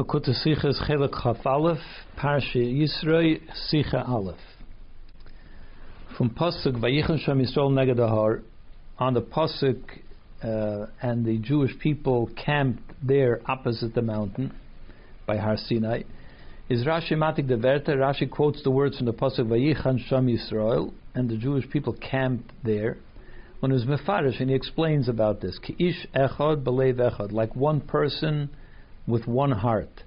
Makuta Sicha is Chaf Aleph, Parsha Yisro, Sicha Aleph. From Pasuk Vayichan Shem Yisrael Negadahar, on the Pasuk, uh, and the Jewish people camped there opposite the mountain by Har Sinai. Is Rashi Matik the Verta? Rashi quotes the words from the Pasuk Vayichan Shem Yisrael, and the Jewish people camped there. When it was Mefarish, and he explains about this, Ki ish echad belev echad, like one person with one heart.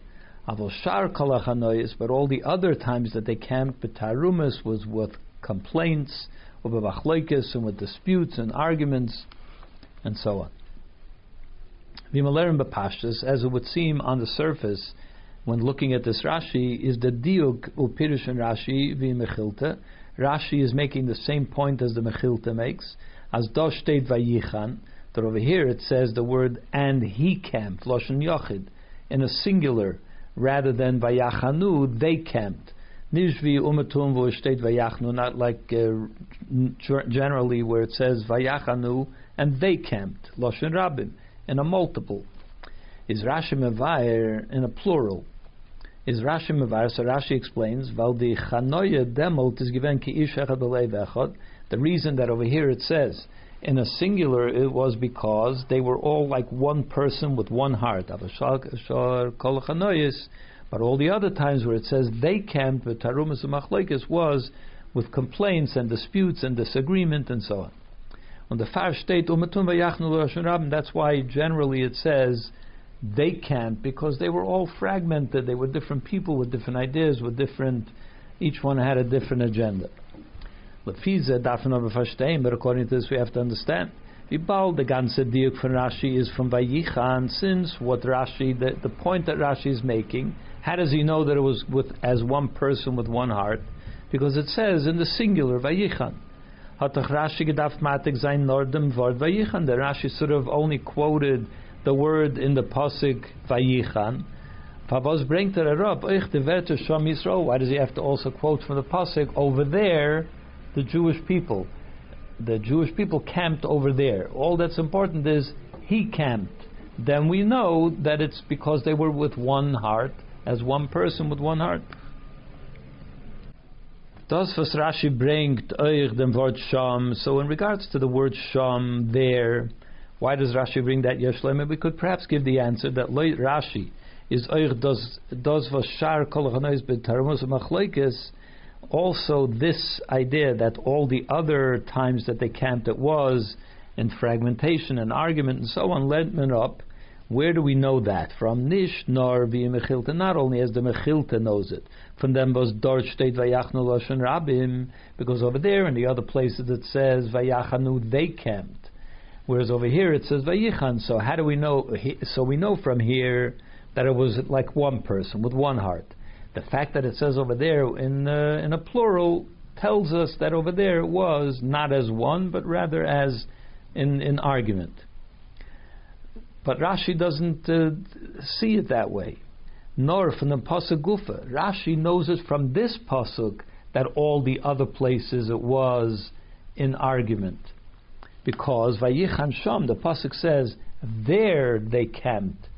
But all the other times that they camped betarumas was with complaints, with and with disputes and arguments, and so on. Vimalerim bepashtas, as it would seem on the surface, when looking at this Rashi, is the diuk upirush and Rashi v'mechilta. Rashi is making the same point as the Mechilta makes, as dosh state vayichan. That over here it says the word and he camped, loshen yochid in a singular rather than vayachanu, they camped. Nishvi umatum v'shteit vayachnu, not like uh, generally where it says vayachanu and they camped. Loshen rabim in a multiple. Is Rashi mevayer in a plural? Is Rashi mevayer? So Rashi explains, "Valdi chanoya demot is given ki ish echad The reason that over here it says in a singular, it was because they were all like one person with one heart. But all the other times where it says they camped with Tarumas and was with complaints and disputes and disagreement and so on. On the far state, that's why generally it says they camped because they were all fragmented. They were different people with different ideas, with different, each one had a different agenda. Lefize darf man aber verstehen, but according to this we have to understand. Wie the ganze diuk from Rashi is from Vayichan, since what Rashi, the, the point that Rashi is making, how does he know that it was with as one person with one heart? Because it says in the singular Vayichan. Hat doch Rashi gedacht matig sein nor dem Wort Vayichan. The Rashi sort of only quoted the word in the pasuk Vayichan. Pavos bringt er up, ich de Werte Shom Yisrael. Why does he have to also quote from the pasuk over there? The Jewish people. The Jewish people camped over there. All that's important is he camped. Then we know that it's because they were with one heart, as one person with one heart. Das was Rashi bringt euch dem Wort Sham. So in regards to the word Sham there, why does Rashi bring that Yeshlema? We could perhaps give the answer that Rashi is euch das das was Shar kol betarmus machlekes also this idea that all the other times that they camped it was in fragmentation and argument and so on led men up. Where do we know that? From Nish nor Mechilta, not only as the Mechilta knows it. From them was Dort State Vayachnu Lashon Rabim, because over there in the other places it says Vayachanu they camped. Whereas over here it says Vayichan. So how do we know? So we know from here that it was like one person with one heart. The fact that it says over there in uh, in a plural tells us that over there it was not as one, but rather as in in argument. But Rashi doesn't uh, see it that way, nor from the pasuk Gufa. Rashi knows it from this pasuk that all the other places it was in argument, because Vayichan Sham, the pasuk says, there they camped,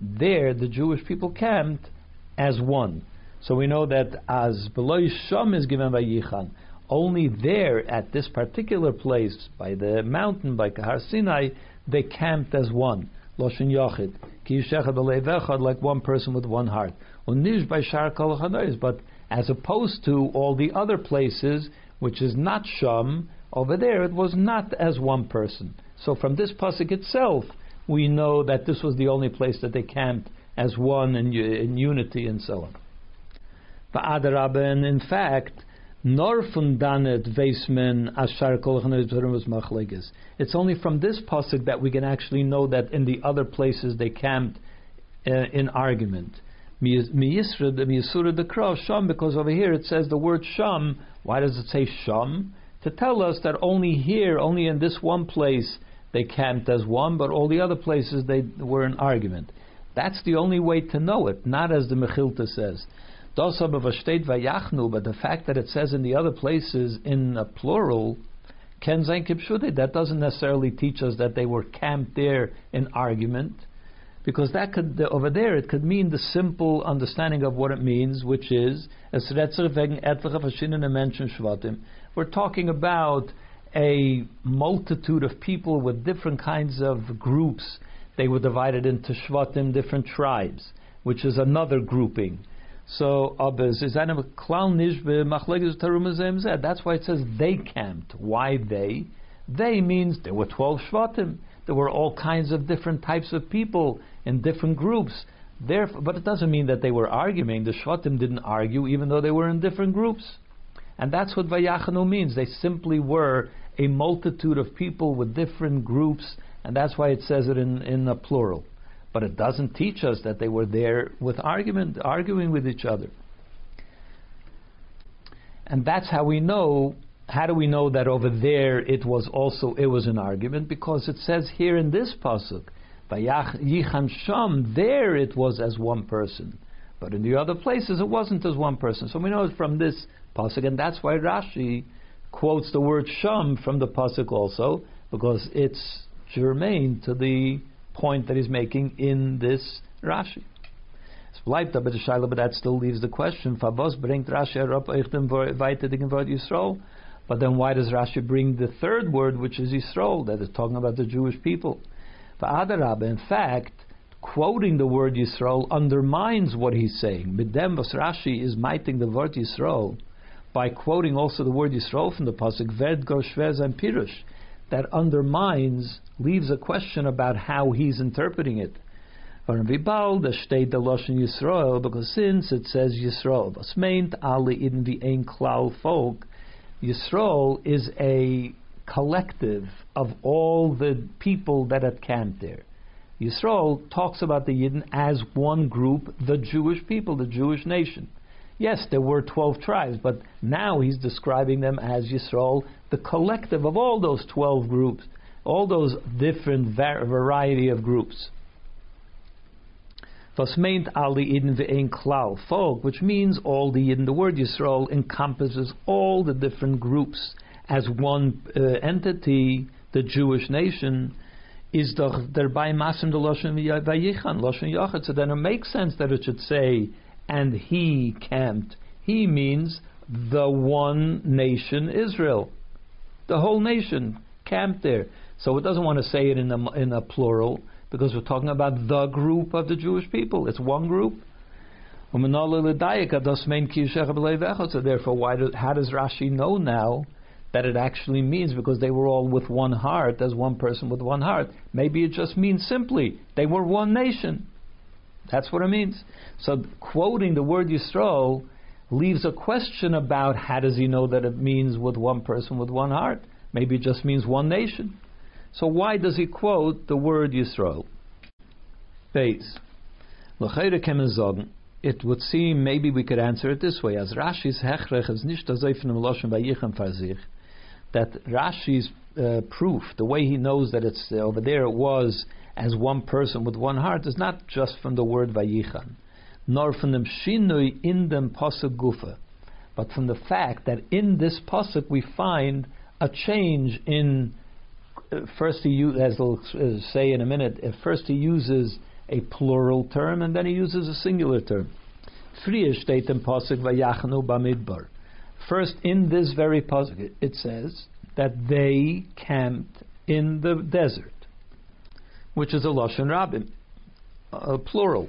there the Jewish people camped as one. So we know that as below Shom is given by Yichan, only there at this particular place, by the mountain, by Kahar Sinai, they camped as one. Loshin Yochid. Ki like one person with one heart. Unish by Shar But as opposed to all the other places, which is not Shom, over there it was not as one person. So from this pasuk itself, we know that this was the only place that they camped as one in, in unity and so on. And in fact, nor from danet veismen ashar was. It's only from this pasuk that we can actually know that in the other places they camped uh, in argument. Miyisra the crow sham because over here it says the word sham. Why does it say sham? To tell us that only here, only in this one place, they camped as one, but all the other places they were in argument. That's the only way to know it, not as the Mechilta says. But the fact that it says in the other places in a plural, ken zayin that doesn't necessarily teach us that they were camped there in argument. because that could over there it could mean the simple understanding of what it means, which is we're talking about a multitude of people with different kinds of groups. They were divided into shvatim, different tribes, which is another grouping. So is That's why it says they camped. Why they? They means there were twelve shvatim. There were all kinds of different types of people in different groups. Therefore, but it doesn't mean that they were arguing. The Shvatim didn't argue, even though they were in different groups. And that's what Vayachanu means. They simply were a multitude of people with different groups, and that's why it says it in, in a plural. But it doesn't teach us that they were there with argument, arguing with each other. And that's how we know how do we know that over there it was also it was an argument? Because it says here in this pasuk, "By Yichan Sham, there it was as one person, but in the other places it wasn't as one person. So we know it from this pasuk, and that's why Rashi quotes the word Sham from the pasuk also, because it's germane to the point that he's making in this Rashi. Aber but that still leaves the question, Rashi but then why does Rashi bring the third word, which is Yisrael, that is talking about the Jewish people? Adarab, in fact, quoting the word Yisrael undermines what he's saying. Bidem Rashi is miting the word Yisrael by quoting also the word Yisrael from the pasuk Ved Goshvez and Pirush. That undermines, leaves a question about how he's interpreting it. Yisrael, because since it says Yisrael, ein klal folk, Yisrael is a collective of all the people that had camped there. Yisrael talks about the Yidden as one group, the Jewish people, the Jewish nation. Yes, there were 12 tribes, but now he's describing them as Yisrael, the collective of all those 12 groups, all those different variety of groups. Was meint alle ve'en folk, which means all the Eden. The word Yisrael encompasses all the different groups as one uh, entity, the Jewish nation, is thereby masim the lashon vayichan lashon yachad. So then it makes sense that it should say, and he camped. He means the one nation Israel, the whole nation camped there. So it doesn't want to say it in a, in a plural because we're talking about the group of the Jewish people. It's one group. So therefore, why do, how does Rashi know now that it actually means because they were all with one heart, as one person with one heart? Maybe it just means simply they were one nation. That's what it means. So quoting the word Yisrael leaves a question about how does he know that it means with one person with one heart? Maybe it just means one nation. So why does he quote the word Yisrael? Base. It would seem maybe we could answer it this way: as Rashi's hechrech is nicht loshen That Rashi's uh, proof, the way he knows that it's uh, over there, it was as one person with one heart, is not just from the word vayichan, nor from the shinui in them pasuk gufa, but from the fact that in this pasuk we find a change in first he as he'll uh, say in a minute, first he uses a plural term and then he uses a singular term. First, in this very pasuk, it says that they camped in the desert, which is a lashon rabim, a plural.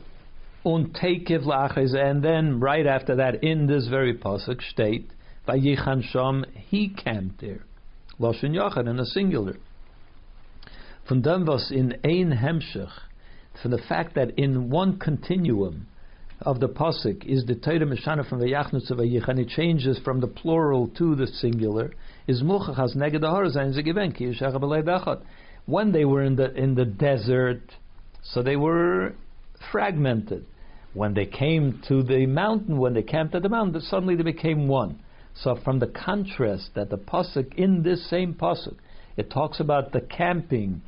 Und and then right after that, in this very pasuk, state vayichan sham, he camped there, lashon yachad in a singular. From dem was in ein Hemshech, from the fact that in one continuum of the pasuk is the Torah Mishana from Vayachnus to Vayich, it changes from the plural to the singular, is Muchachas Neged Harazayim Zegiven When they were in the in the desert, so they were fragmented. When they came to the mountain, when they camped at the mountain, suddenly they became one. So from the contrast that the pasuk in this same pasuk, it talks about the camping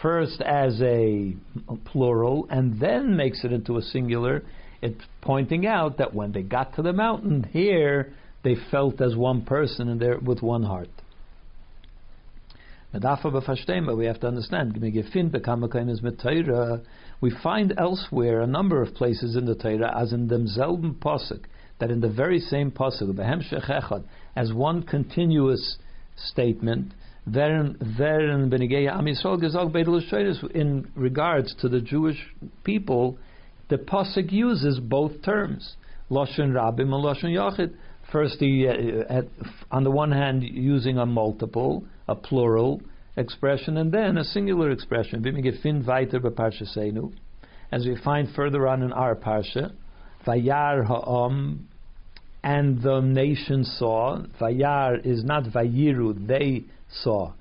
first as a plural and then makes it into a singular, it's pointing out that when they got to the mountain here, they felt as one person and there with one heart. We have to understand. We find elsewhere a number of places in the Torah, as in demselben Pasuk, that in the very same Pasuk, as one continuous statement, in regards to the Jewish people, the pasuk uses both terms, lashon rabim and lashon yachid. First, he, uh, at, on the one hand, using a multiple, a plural expression, and then a singular expression. As we find further on in our parsha, vayar ha'am, and the nation saw. Vayar is not vayiru; they saw.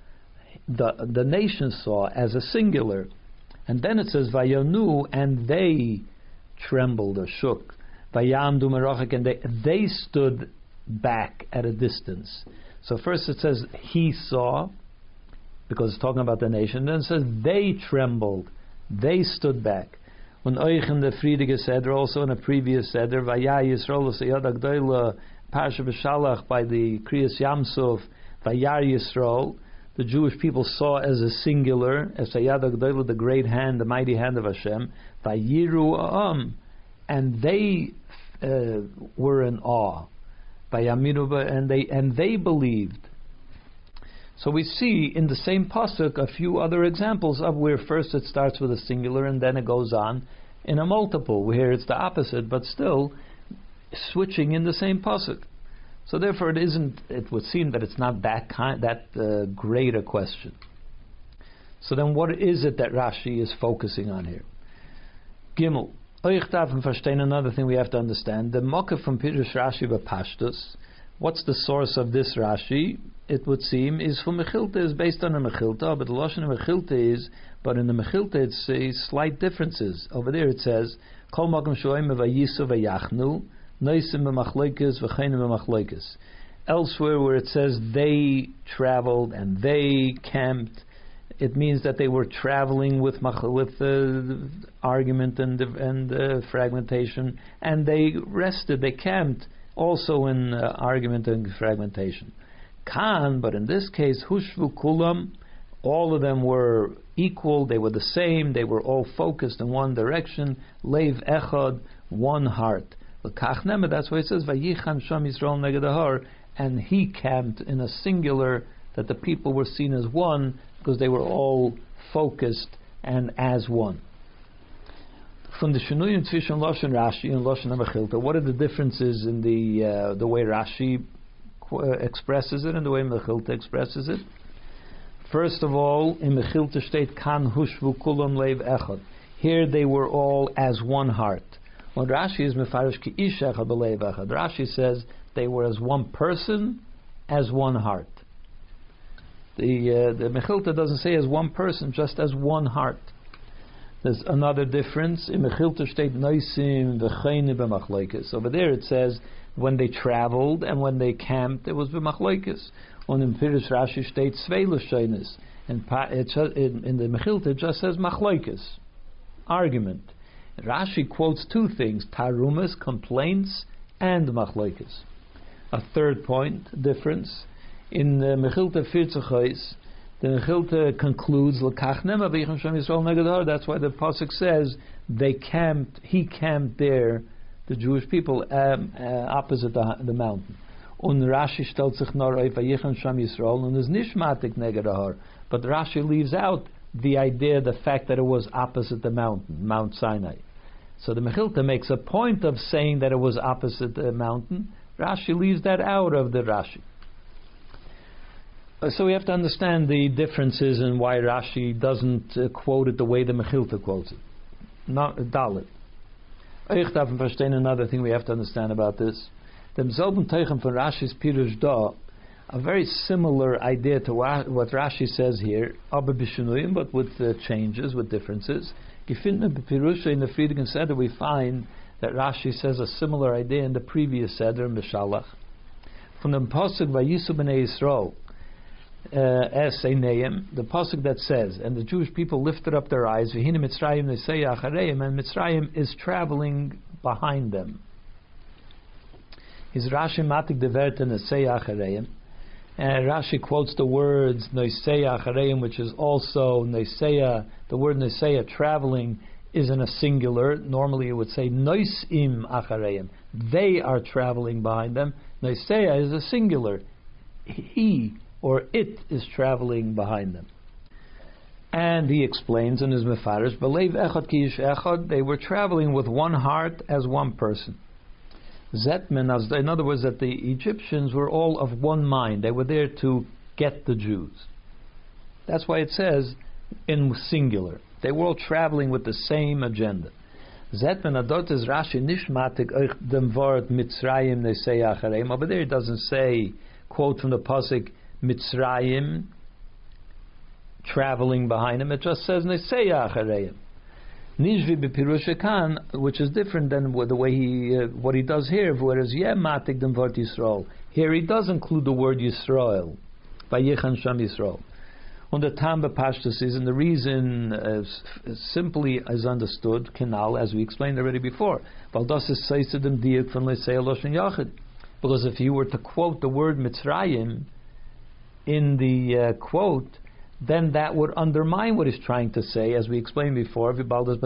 The the nation saw as a singular, and then it says vayonu, and they trembled or shook. Vayamdu and they they stood back at a distance. So first it says he saw, because it's talking about the nation. Then it says they trembled, they stood back. When Euchen the Friedige Seder, also in a previous Seder, Vaya Yisrael Seyad Agdoila, Parsha B'Shalach by the Kriyas Yam Suf, Vayar Yisrael, the Jewish people saw as a singular, as Sayad Agdoila, the great hand, the mighty hand of Hashem, Vayiru Am, and they uh, were in awe. And they and they believed. So we see in the same pasuk a few other examples of where first it starts with a singular and then it goes on in a multiple. Where it's the opposite, but still switching in the same pasuk. So therefore, it isn't. It would seem that it's not that kind, that uh, great a question. So then, what is it that Rashi is focusing on here? Gimel. Another thing we have to understand: the Mokkah from Pirush Rashi Pashtus. What's the source of this Rashi? It would seem is from Mechilta, is based on a Mechilta, but the Lashon of Mechilta is, but in the Mechilta it's a slight differences. Over there it says, Kol Makom Shoim Vayisu Vayachnu, Noisim B'machloikis V'chainim B'machloikis. Elsewhere where it says they traveled and they camped, it means that they were traveling with with uh, argument and and uh, fragmentation, and they rested, they camped also in uh, argument and fragmentation. Khan, but in this case, Hushvu Kulam, all of them were equal, they were the same, they were all focused in one direction, Lev Echad, one heart. That's why it says, Vayichan Sham Yisrael Negadahar, and he camped in a singular, that the people were seen as one, because they were all focused and as one. From the Shinuyim Tzvishon Lashon Rashi and Lashon Amachilta, what are the differences in the uh, the way Rashi uh, expresses it and the way Mechilta expresses it. First of all, in Mechilta state, Kan Hushvu Kulam Lev Echad. Here they were all as one heart. When Rashi is Mefarish Ki Ish Echad Echad, Rashi says they were as one person, as one heart. The uh, the Mechilta doesn't say as one person, just as one heart. There's another difference in Mechilta state Noisim V'Chayne B'Machlekes. Over there it says when they traveled and when they camped, it was b'machloikis. On in Rashi states sveilushenis, and in the Mechilta it just says machloikis, argument. Rashi quotes two things: tarumas, complaints, and machloikis. A third point difference in the Mechilta Firtzachos, the Mechilta concludes L'kach nema Yisrael That's why the pasuk says they camped. He camped there the Jewish people um, uh, opposite the, the mountain. Und Rashi stellt sich nur auf Vayichon Sham Yisrael und is nishmatik neged But Rashi leaves out the idea, the fact that it was opposite the mountain, Mount Sinai. So the Mechilta makes a point of saying that it was opposite the mountain. Rashi leaves that out of the Rashi. Uh, so we have to understand the differences and why Rashi doesn't uh, quote it the way the Mechilta quotes it. Not Dalit. Ich darf verstehen another thing we have to understand about this. The selben Teichen von Rashi's Pirush da, a very similar idea to what Rashi says here, aber b'shinuyim, but with uh, changes, with differences. Gefinden b'pirusha in the Friedigen Seder we find that Rashi says a similar idea in the previous Seder in Beshalach. From the Pasuk Vayisu b'nei Yisrael, uh, es Eineim, the pasuk that says, and the Jewish people lifted up their eyes, v'hina Mitzrayim nesei achareim, and Mitzrayim is traveling behind them. His Rashi matik deverte nesei achareim. And Rashi quotes the words Noiseya Achareim, which is also Noiseya. The word Noiseya, traveling, is in a singular. Normally it would say Noisim Achareim. They are traveling behind them. Noiseya is a singular. He or it is traveling behind them. And he explains in his Mefarish, Belev Echad Kish Echad, they were traveling with one heart as one person. Zetman, in other words, that the Egyptians were all of one mind. They were there to get the Jews. That's why it says in singular. They were all traveling with the same agenda. Zetman adot is Rashi nishmatik dem Wort Mitzrayim say achareim. Over there it doesn't say, quote from the Pasuk, Mitzrayim, traveling behind him. It just says nesei achareim. Nishvi which is different than the way he uh, what he does here. Whereas yeah, matik dem vort Yisrael. Here he does include the word Yisrael, by Yechan Sham Yisrael. On the Tam Pashtus is, and the reason uh, simply is understood, canal, as we explained already before. Because if you were to quote the word Mitzrayim in the uh, quote, then that would undermine what he's trying to say, as we explained before, because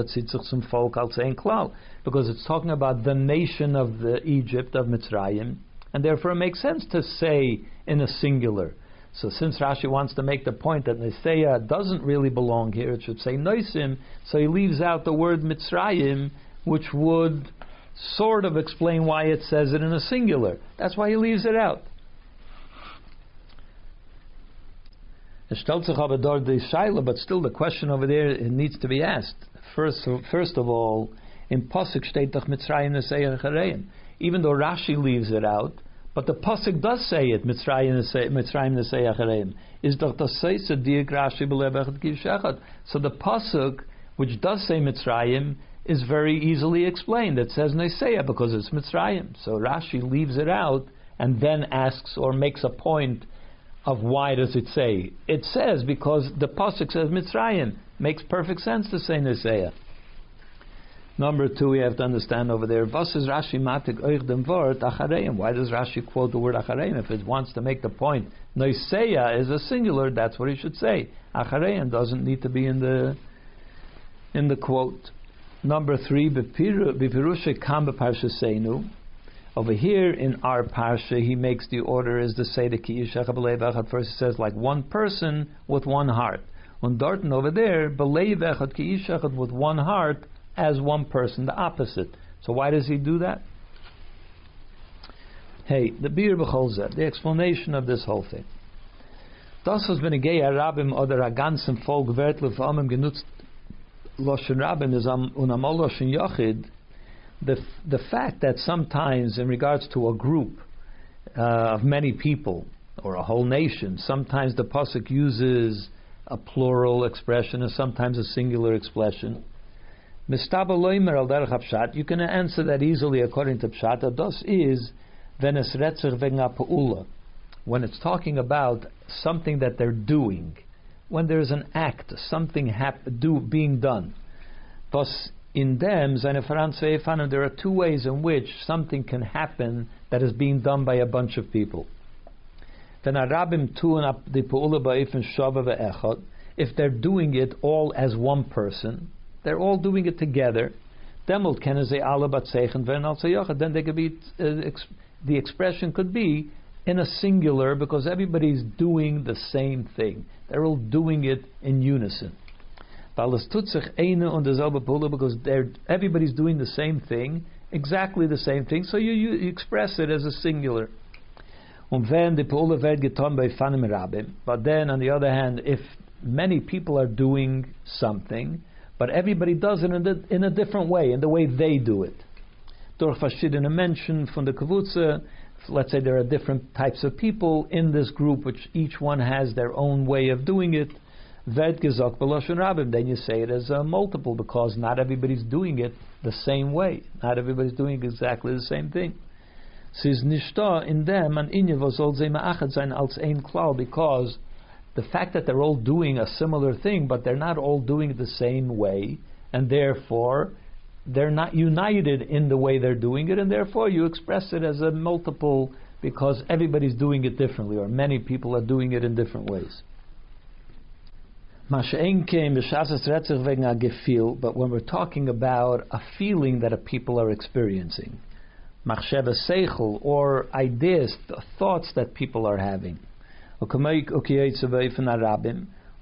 it's talking about the nation of the Egypt, of Mitzrayim, and therefore it makes sense to say in a singular. So since Rashi wants to make the point that Niseya doesn't really belong here, it should say Noisim, so he leaves out the word Mitzrayim, which would sort of explain why it says it in a singular. That's why he leaves it out. Er Scheile, but still the question over there needs to be asked. First, first of all, in Pasuk Mitzrayim er Nesei Even though Rashi leaves it out, but the Pasuk does say it, Mitzrayim Nesei Achareim. Is doch das Seise Diak Rashi Belebechet Kishechat. So the Pasuk, which does say Mitzrayim, is very easily explained. It says Neseya because it's Mitzrayim. So Rashi leaves it out and then asks or makes a point of why does it say? It says because the pasuk says Mitzrayim makes perfect sense to say Neseya. Number two, we have to understand over there. Why does Rashi quote the word achareim? If it wants to make the point, Neseya is a singular. That's what he should say. Achareim doesn't need to be in the in the quote. Number three, bepirushe kam beparshaseinu. Over here in our parsha, he makes the order as the Seder At first he says like one person with one heart. On Darton over there, with one heart as one person, the opposite. So why does he do that? Hey, the Bir B'cholzeh, the explanation of this whole thing. Das was bin gei Arabim oder a ganzen Volk wertlich vor allem genutzt Loshen Rabin is am unamol Loshen Yochid the the fact that sometimes, in regards to a group uh, of many people or a whole nation, sometimes the pasuk uses a plural expression and sometimes a singular expression. You can answer that easily according to Pshat. Das is when it's talking about something that they're doing, when there's an act, something hap- do, being done. Thus, in them, there are two ways in which something can happen that is being done by a bunch of people. If they're doing it all as one person, they're all doing it together. Then they could be, uh, the expression could be in a singular because everybody's doing the same thing. They're all doing it in unison. Because everybody's doing the same thing, exactly the same thing, so you, you express it as a singular. But then, on the other hand, if many people are doing something, but everybody does it in, in a different way, in the way they do it. Durch verschiedene Menschen von let's say there are different types of people in this group, which each one has their own way of doing it. Then you say it as a multiple because not everybody's doing it the same way. Not everybody's doing exactly the same thing. Siz nishta in them an inye v'zol ze ma'achad sein als ein klal because the fact that they're all doing a similar thing, but they're not all doing it the same way, and therefore they're not united in the way they're doing it, and therefore you express it as a multiple because everybody's doing it differently, or many people are doing it in different ways. But when we're talking about a feeling that a people are experiencing, or ideas, thoughts that people are having,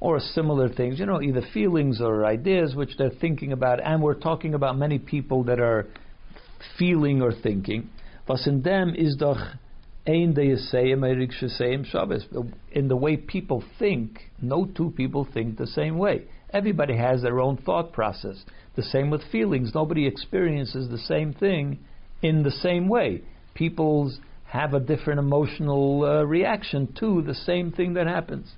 or similar things, you know, either feelings or ideas which they're thinking about, and we're talking about many people that are feeling or thinking. Was in them is doch. In the way people think, no two people think the same way. Everybody has their own thought process. The same with feelings. Nobody experiences the same thing in the same way. People's have a different emotional uh, reaction to the same thing that happens.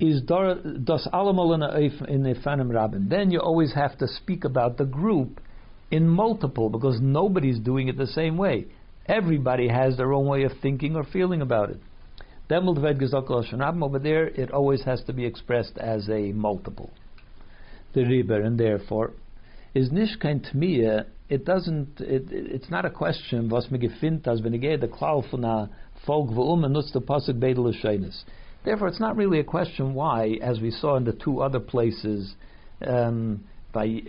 Is das in Rabin? Then you always have to speak about the group in multiple because nobody's doing it the same way. Everybody has their own way of thinking or feeling about it. Over there, it always has to be expressed as a multiple. The riber, and therefore, is nish kein tmiya. It doesn't. It, it's not a question. Was wenn the bedel Therefore, it's not really a question why, as we saw in the two other places, um, by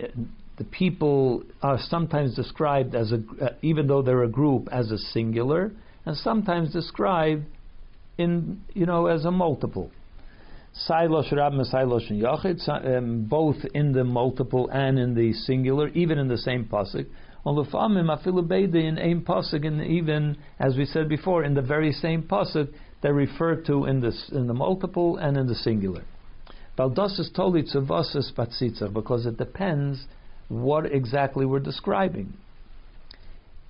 the people are sometimes described as a, uh, even though they're a group, as a singular, and sometimes described in, you know, as a multiple. Rab and Yachid, um, both in the multiple and in the singular, even in the same pasuk. On the famim afilu in aim pasuk, and even as we said before, in the very same pasuk, they're referred to in the in the multiple and in the singular. Is because it depends what exactly we're describing.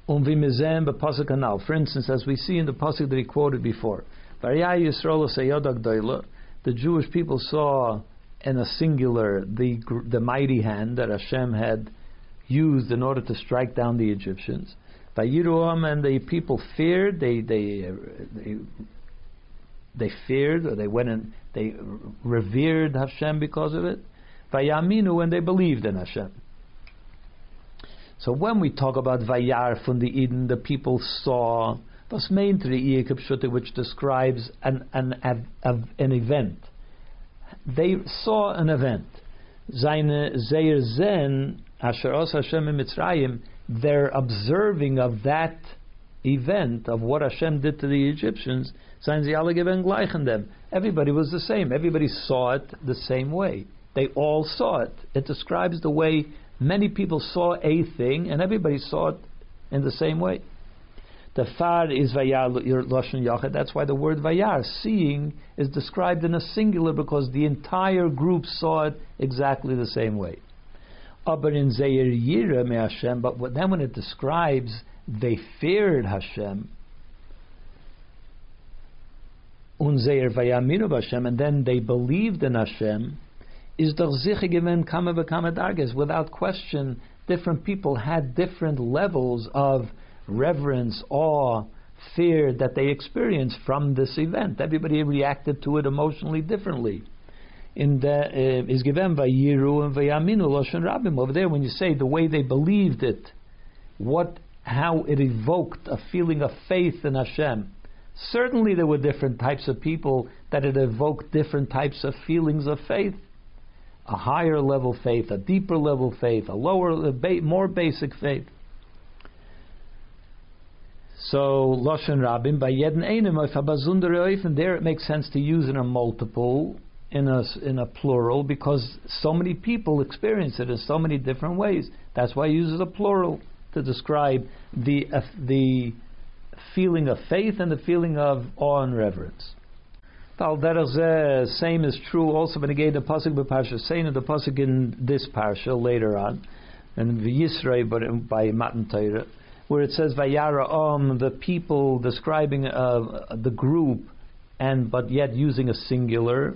For instance, as we see in the pasuk that he quoted before, the Jewish people saw in a singular the the mighty hand that Hashem had used in order to strike down the Egyptians. By Yiruam and the people feared, they they they, they feared, or they went and they revered Hashem because of it. By Yaminu, and they believed in Hashem. So when we talk about Vayar from the Eden, the people saw was main which describes an, an, an, event. They saw an event. Seine Zeir Zen, Asher Os Hashem Mitzrayim, their observing of that event, of what Hashem did to the Egyptians, seien sie alle gleichen them. Everybody was the same. Everybody saw it the same way. They all saw it. It describes the way Many people saw a thing, and everybody saw it in the same way. The far is vayar loshen yachid. That's why the word vayar, seeing, is described in a singular because the entire group saw it exactly the same way. Aber in zeir me Hashem. But then when it describes they feared Hashem, vayaminu Hashem, and then they believed in Hashem is doch sicher darges. Without question, different people had different levels of reverence, awe, fear that they experienced from this event. Everybody reacted to it emotionally differently. In the uh, is given by Yiru and Vayaminu Loshen Rabim over there when you say the way they believed it, what how it evoked a feeling of faith in Hashem. Certainly there were different types of people that it evoked different types of feelings of faith a higher level faith, a deeper level faith, a lower, more basic faith. So Lashon Rabin by Yedin Einim and there it makes sense to use in a multiple, in a in a plural, because so many people experience it in so many different ways. That's why he uses a plural to describe the uh, the feeling of faith and the feeling of awe and reverence. Same is true also when again the pasuk the pasuk in this parsha later on, and Yisrael but by Matan Torah, where it says Vayara Om, the people describing uh, the group, and but yet using a singular.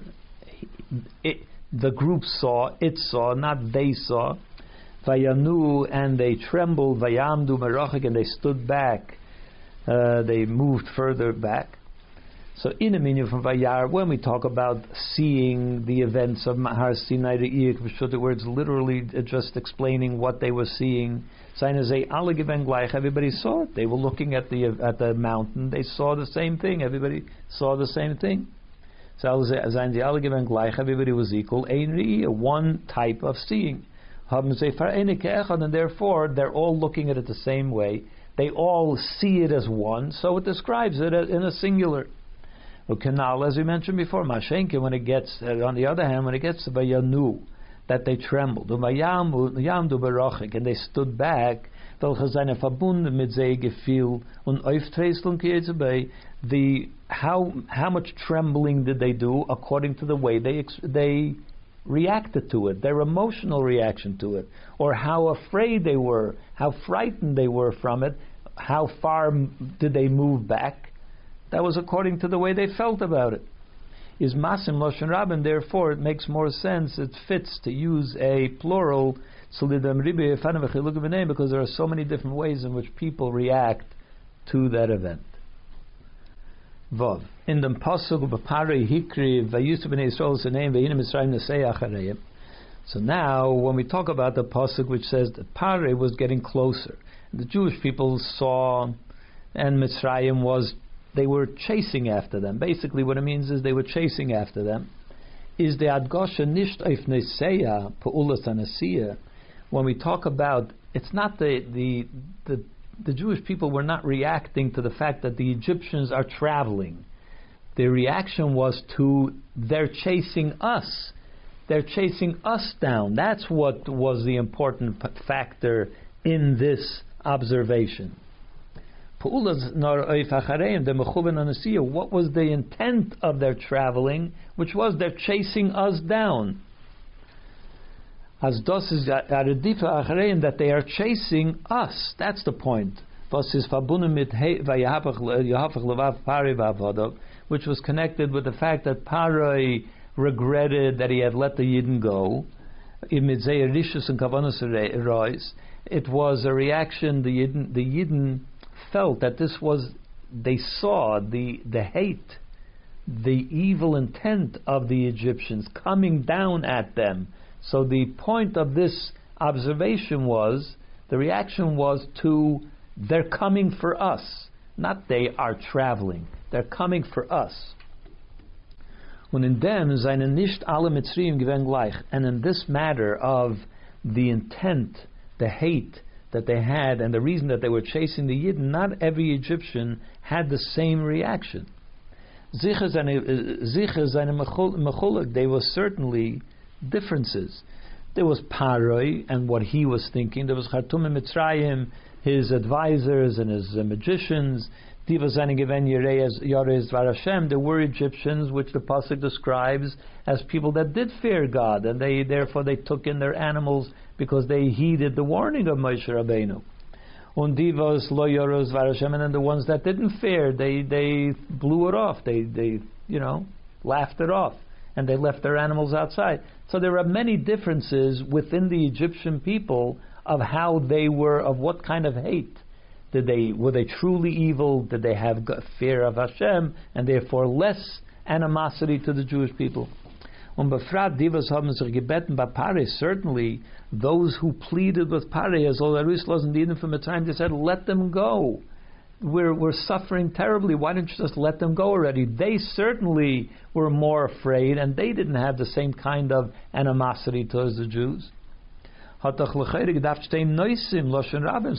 It, the group saw, it saw, not they saw. Vayanu, and they trembled. Vayamdu merachik, and they stood back. Uh, they moved further back. So in a menu from Vayar, when we talk about seeing the events of Mahar Sinai where it's literally just explaining what they were seeing, everybody saw it. They were looking at the at the mountain. They saw the same thing. Everybody saw the same thing. So everybody was equal. One type of seeing. And therefore, they're all looking at it the same way. They all see it as one, so it describes it in a singular. Canal, as we mentioned before, Mashenke, when it gets, uh, on the other hand, when it gets to Bayanu, that they trembled, and they stood back, the how how much trembling did they do according to the way they they reacted to it, their emotional reaction to it, or how afraid they were, how frightened they were from it, how far did they move back. That was according to the way they felt about it. Is masim loshen rabin, therefore it makes more sense, it fits to use a plural because there are so many different ways in which people react to that event. Vav. In the pasuk b'parei hikri vayusu b'nei Yisrael seneim v'yinim Mitzrayim nesei. So now, when we talk about the pasuk which says that Pare was getting closer, the Jewish people saw, and Mitzrayim was they were chasing after them. Basically, what it means is they were chasing after them. Is the Adgosha nisht eif neseya pa'ulas anasiya? When we talk about, it's not the, the the the Jewish people were not reacting to the fact that the Egyptians are traveling. Their reaction was to they're chasing us. They're chasing us down. That's what was the important factor in this observation. What was the intent of their traveling? Which was they're chasing us down. As das is that they are chasing us. That's the point. Which was connected with the fact that Parai regretted that he had let the Yidden go. It was a reaction the Yidden, the Yidden felt that this was, they saw the, the hate, the evil intent of the Egyptians coming down at them. So the point of this observation was, the reaction was to, they're coming for us. Not they are traveling. They're coming for us. Und in dem seien nicht alle Mitzrayim gleich. And in this matter of the intent, the hate, that they had and the reason that they were chasing the Yidden, not every Egyptian had the same reaction. Ziches and Machulak, there were certainly differences. There was Paroi and what he was thinking. There was Khartoum and Mitzrayim, his advisors and his uh, magicians. There were Egyptians, which the pasuk describes as people that did fear God, and they therefore they took in their animals because they heeded the warning of Moshe Rabbeinu. Undivos loyoros varashem, and then the ones that didn't fear, they they blew it off. They they you know laughed it off, and they left their animals outside. So there are many differences within the Egyptian people of how they were, of what kind of hate. Did they were they truly evil? Did they have fear of Hashem and therefore less animosity to the Jewish people? Haben sich gebeten bei certainly those who pleaded with Pare, as all the Eden from the time, they said, let them go. We're, we're suffering terribly. Why don't you just let them go already? They certainly were more afraid, and they didn't have the same kind of animosity towards the Jews. So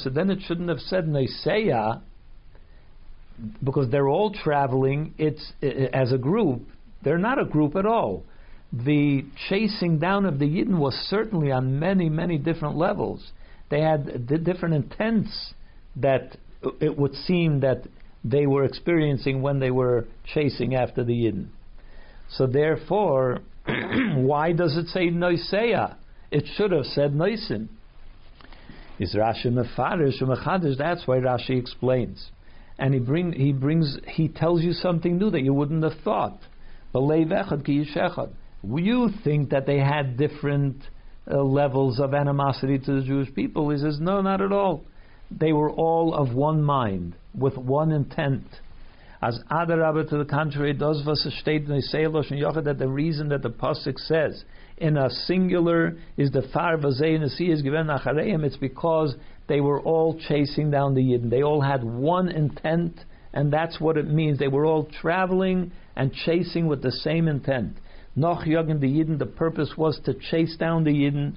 then it shouldn't have said Noiseya, because they're all traveling. It's as a group. They're not a group at all the chasing down of the Yidden was certainly on many, many different levels. They had the different intents that uh, it would seem that they were experiencing when they were chasing after the Yidden. So therefore, why does it say Noiseya? It should have said Noisin. Is Rashi Mefarish or That's why Rashi explains, and he bring he brings he tells you something new that you wouldn't have thought. You think that they had different uh, levels of animosity to the Jewish people. He says, no, not at all. They were all of one mind, with one intent. As Adarabba to the contrary, does state that the reason that the pasuk says in a singular is the far vazein is given achareim. It's because they were all chasing down the yidden. They all had one intent, and that's what it means. They were all traveling and chasing with the same intent. Noch Yogan the Yidden, the purpose was to chase down the Yidden.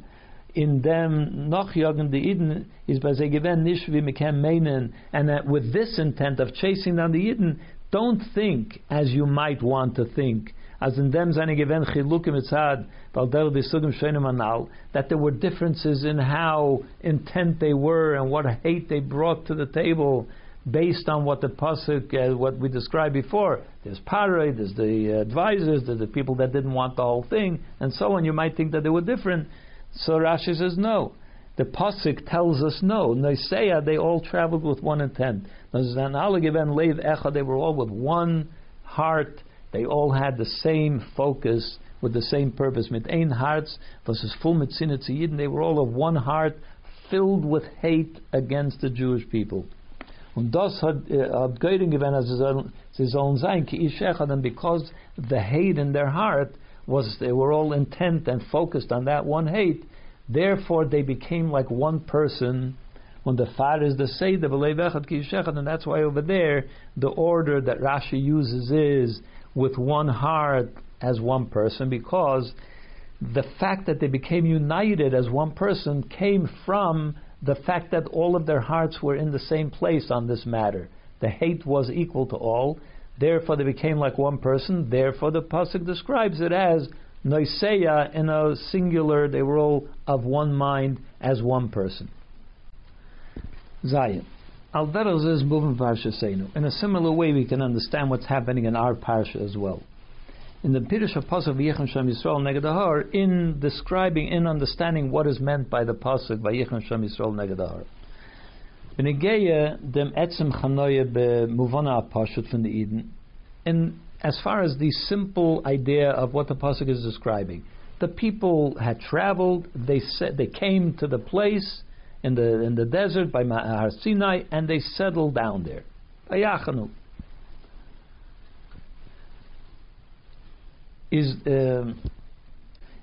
In them, Noch Yogan the Yidden is by Zegeven Nishvi Mekem Meinen, and that with this intent of chasing down the Yidden, don't think as you might want to think. As in them seine gewen chilukim etzad, that there were differences in how intent they were and what hate they brought to the table based on what the pasuk, uh, what we described before. There's paroi, there's the advisors, there's the people that didn't want the whole thing, and so on. You might think that they were different. So Rashi says no. The pasuk tells us no. Noiseya, they all traveled with one intent. They were all with one heart. They all had the same focus with the same purpose. Mit ein hearts versus full mit They were all of one heart, filled with hate against the Jewish people. Und das hat, uh, hat sie sollen sein, ki and because the hate in their heart was, they were all intent and focused on that one hate, therefore they became like one person when the father is the say the and that's why over there the order that Rashi uses is with one heart as one person because the fact that they became united as one person came from the fact that all of their hearts were in the same place on this matter. The hate was equal to all. Therefore, they became like one person. Therefore, the pasuk describes it as noiseya in a singular. They were all of one mind as one person. Zion. In a similar way, we can understand what's happening in our parsha as well in the Pirush of Pasuk V'Yichem Shem Yisrael Neged in describing, in understanding what is meant by the Pasuk V'Yichem Shem Yisrael Neged Ahar. dem etzem chanoye b'muvana apashut from the Eden. And as far as the simple idea of what the pasuk is describing, the people had traveled. They said they came to the place in the in the desert by Har Sinai, and they settled down there. Vayachanu. Is uh,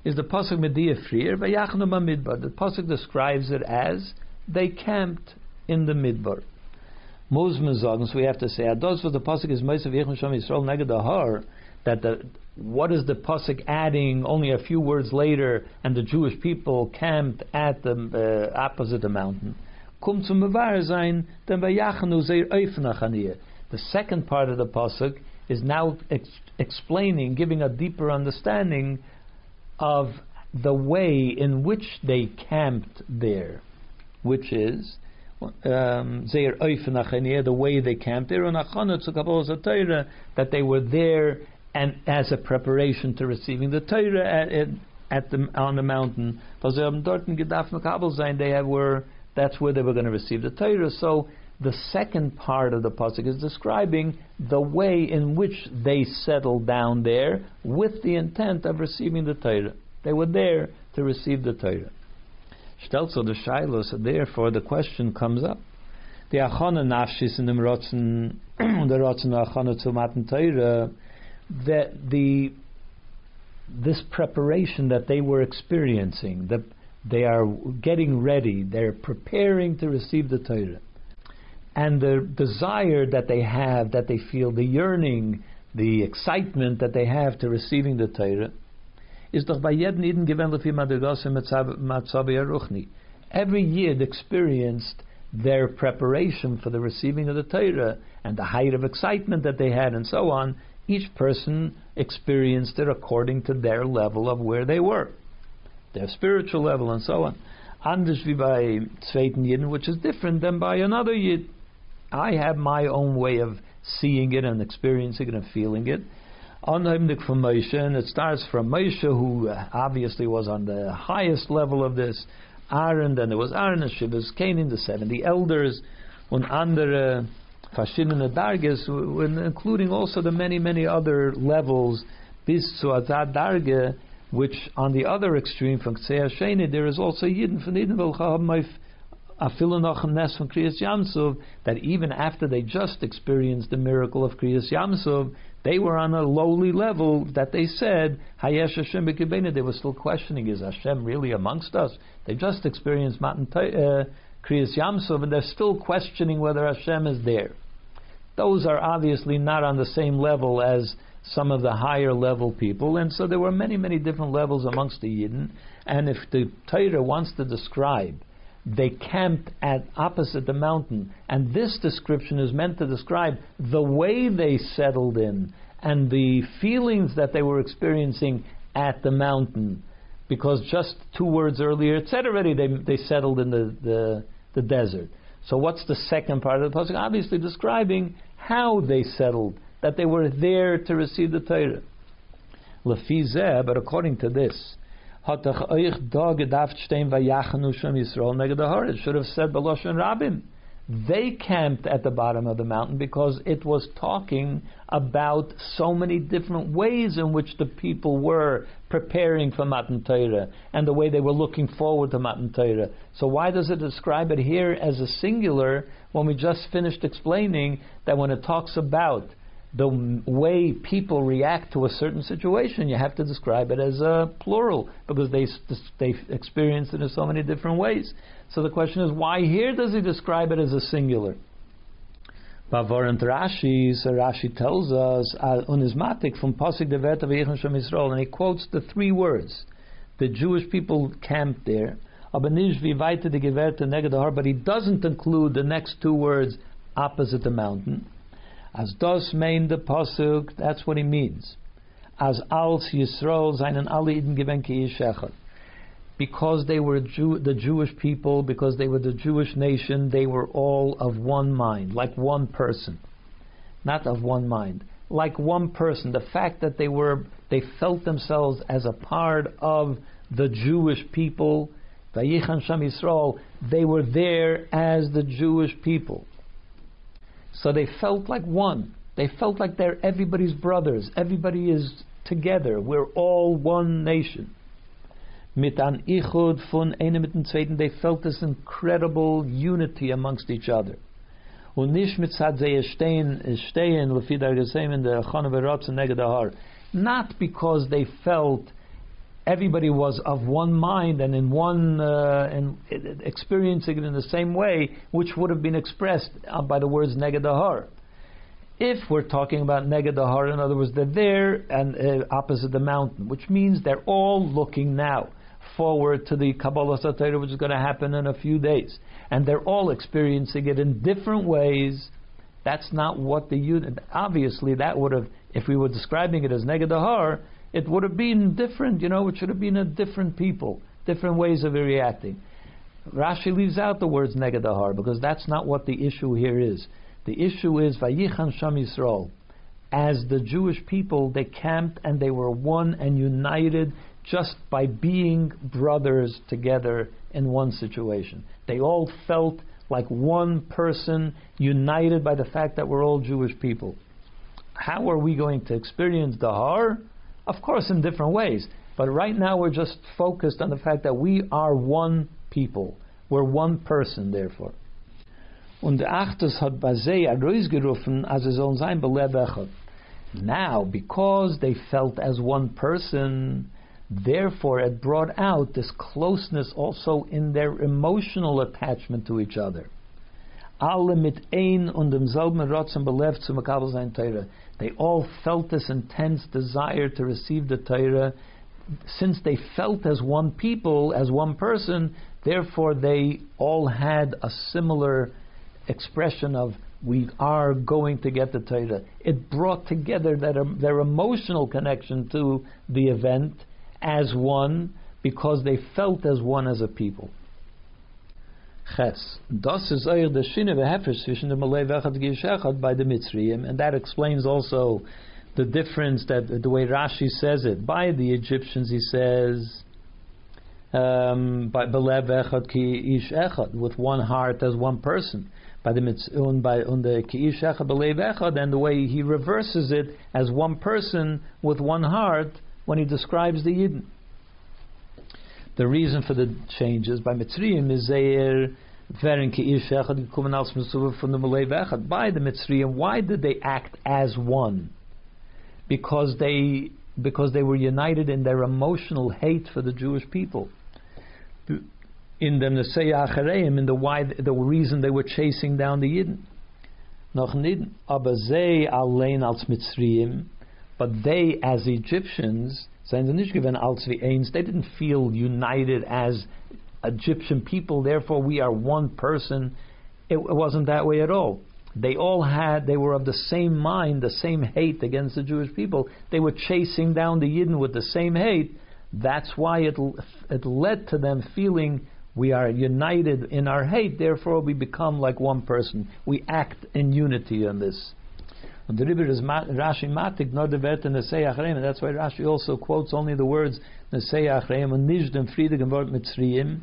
is the pasuk Mediyah freer vayachnu midbar. The pasuk describes it as they camped in the midbar. Moses so we have to say Ados was the pasuk is Moshe Yechon Sham Yisrael negedahar that the what is the pasuk adding only a few words later and the Jewish people camped at the uh, opposite the mountain. Kum zum sein, then vayachnu zeir The second part of the pasuk is now explaining, giving a deeper understanding of the way in which they camped there, which is um, the way they camped there, and that they were there and as a preparation to receiving the Torah at, the, on the mountain. They were that's where they were going to receive the Torah. So the second part of the pasuk is describing the way in which they settled down there with the intent of receiving the Torah. They were there to receive the Torah. Stelzo the Shilos, therefore the question comes up. The achana nafshis in the rotzen, the rotzen achana to matan Torah, that the this preparation that they were experiencing, that they are getting ready, they're preparing to receive the Torah and the desire that they have, that they feel, the yearning, the excitement that they have to receiving the Torah, is doch bei jedem Eden given lefi matzavi aruchni. Every Yid experienced their preparation for the receiving of the Torah and the height of excitement that they had and so on. Each person experienced it according to their level of where they were, their spiritual level and so on. Anders wie bei zweiten Yidden, which is different than by another Yid. I have my own way of seeing it and experiencing it and feeling it. Unheimlich from Moshe, and it starts from Moshe, who uh, obviously was on the highest level of this. Aaron, then there was Aaron and Shivas, Canaan, the 70 elders, uh, and andere verschiedene Darges, including also the many, many other levels, bis zu Azad Darge, which on the other extreme from Sheni, there is also Yidden from Yidden Nes from Kriyas Yam Suf, that even after they just experienced the miracle of Kriyas Yam Suf, they were on a lowly level that they said, Hayesh Hashem They were still questioning, is Hashem really amongst us? They just experienced Matan uh, Kriyas Yam Suf, and they're still questioning whether Hashem is there. Those are obviously not on the same level as some of the higher level people, and so there were many, many different levels amongst the Yidden. And if the Torah wants to describe they camped at opposite the mountain. And this description is meant to describe the way they settled in and the feelings that they were experiencing at the mountain. Because just two words earlier, it said already they, they settled in the, the, the desert. So what's the second part of the passage? Obviously describing how they settled, that they were there to receive the Torah. but according to this, hat doch euch da gedacht stehen bei Yisrael neged should have said Beloshen Rabim. They camped at the bottom of the mountain because it was talking about so many different ways in which the people were preparing for Matan Torah and the way they were looking forward to Matan Torah. So why does it describe it here as a singular when we just finished explaining that when it talks about the way people react to a certain situation, you have to describe it as a plural because they they experience it in so many different ways. So the question is, why here does he describe it as a singular? Bavorant Rashi, so Rashi tells us unismatic from Pasik Devet of Shem Israel, and he quotes the three words. The Jewish people camped there, but he doesn't include the next two words opposite the mountain. As das mean the pasuk, that's what he means. As als Yisrael seinen alle Eden gewenke Yishechot. Because they were Jew, the Jewish people, because they were the Jewish nation, they were all of one mind, like one person. Not of one mind, like one person. The fact that they were, they felt themselves as a part of the Jewish people, Vayichan Sham Yisrael, they were there as the Jewish people. So they felt like one. They felt like they're everybody's brothers. Everybody is together. We're all one nation. Mit an Ichud von einem mit dem zweiten. They felt this incredible unity amongst each other. Und nicht mit stehen, in der Not because they felt everybody was of one mind and in one uh, and experiencing it in the same way, which would have been expressed uh, by the words negadahar. If we're talking about negadahar, in other words, they're there and uh, opposite the mountain, which means they're all looking now forward to the Kabbalah Satira, which is going to happen in a few days, and they're all experiencing it in different ways. That's not what the unit. Obviously, that would have, if we were describing it as negadahar, it would have been different, you know, it should have been a different people, different ways of reacting. Rashi leaves out the words negadahar because that's not what the issue here is. The issue is Vayichan Sham Yisrael. As the Jewish people, they camped and they were one and united just by being brothers together in one situation. They all felt like one person, united by the fact that we're all Jewish people. How are we going to experience Dahar? Of course, in different ways. But right now, we're just focused on the fact that we are one people. We're one person, therefore. Und Achtes hat Basei gerufen, sollen sein Now, because they felt as one person, therefore it brought out this closeness also in their emotional attachment to each other. Alle mit ein und Rotzen belebt zu sein. They all felt this intense desire to receive the Torah. Since they felt as one people, as one person, therefore they all had a similar expression of we are going to get the Torah. It brought together that, um, their emotional connection to the event as one because they felt as one as a people. Ches. Das is euch the Shine Behefer zwischen dem Malay Vechad Gishechad by the Mitzrayim, and that explains also the difference that the way Rashi says it. By the Egyptians, he says, um, by Belev Echad Ki Ish Echad, with one heart as one person. By the Mitzun, by on the Ki Ish Echad Belev Echad, and the way he reverses it as one person with one heart when he describes the Yidden. The reason for the changes by Mitzrayim is they By the Mitzrayim, why did they act as one? Because they because they were united in their emotional hate for the Jewish people. In the Nesei in the why the reason they were chasing down the Yidden. Noch aber sie allein als but they as Egyptians, they didn't feel united as Egyptian people, therefore we are one person. It, it wasn't that way at all. They all had, they were of the same mind, the same hate against the Jewish people. They were chasing down the Yidden with the same hate. That's why it, it led to them feeling we are united in our hate, therefore we become like one person. We act in unity on this. And the Rebbe is Rashi matik nor the vet and Nesei That's why Rashi also quotes only the words Nesei Achreim and Friedem Wort Mitzrayim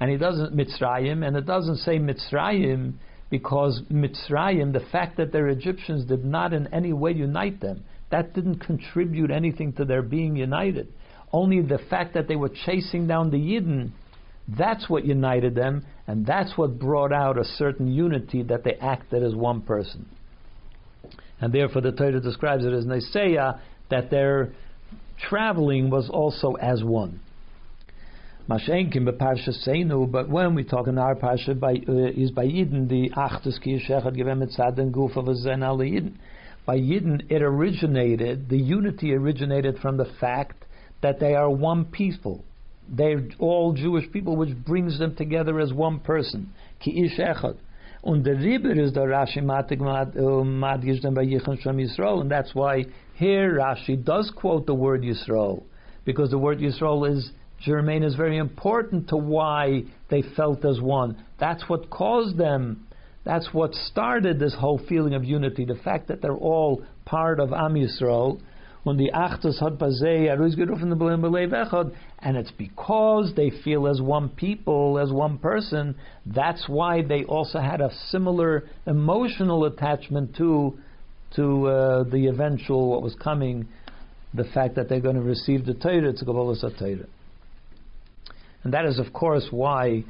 and he doesn't Mitzrayim, and it doesn't say Mitzrayim because Mitzrayim, the fact that they're Egyptians did not in any way unite them. That didn't contribute anything to their being united. Only the fact that they were chasing down the Yidden, that's what united them, and that's what brought out a certain unity that they acted as one person. And therefore the Torah describes it as Neseya, that their traveling was also as one. Mashenkim beparsha seinu, but when we talk in our parsha by uh, is by Yidden the achtus ki yishechad givem etzad and guf of a zen Yidden. By Yidden, it originated the unity originated from the fact that they are one people. They're all Jewish people, which brings them together as one person. Ki ish echad. Und der Ribber is the Rashi matig äh, madgish them by Shem Yisrael, and that's why here Rashi does quote the word Yisrael, because the word Yisrael is germane is very important to why they felt as one. That's what caused them. That's what started this whole feeling of unity. The fact that they're all part of Am Yisrael. When the Achtus had and it's because they feel as one people, as one person. That's why they also had a similar emotional attachment to to uh, the eventual what was coming, the fact that they're going to receive the Torah, to Kabbalah Torah. And that is, of course, why,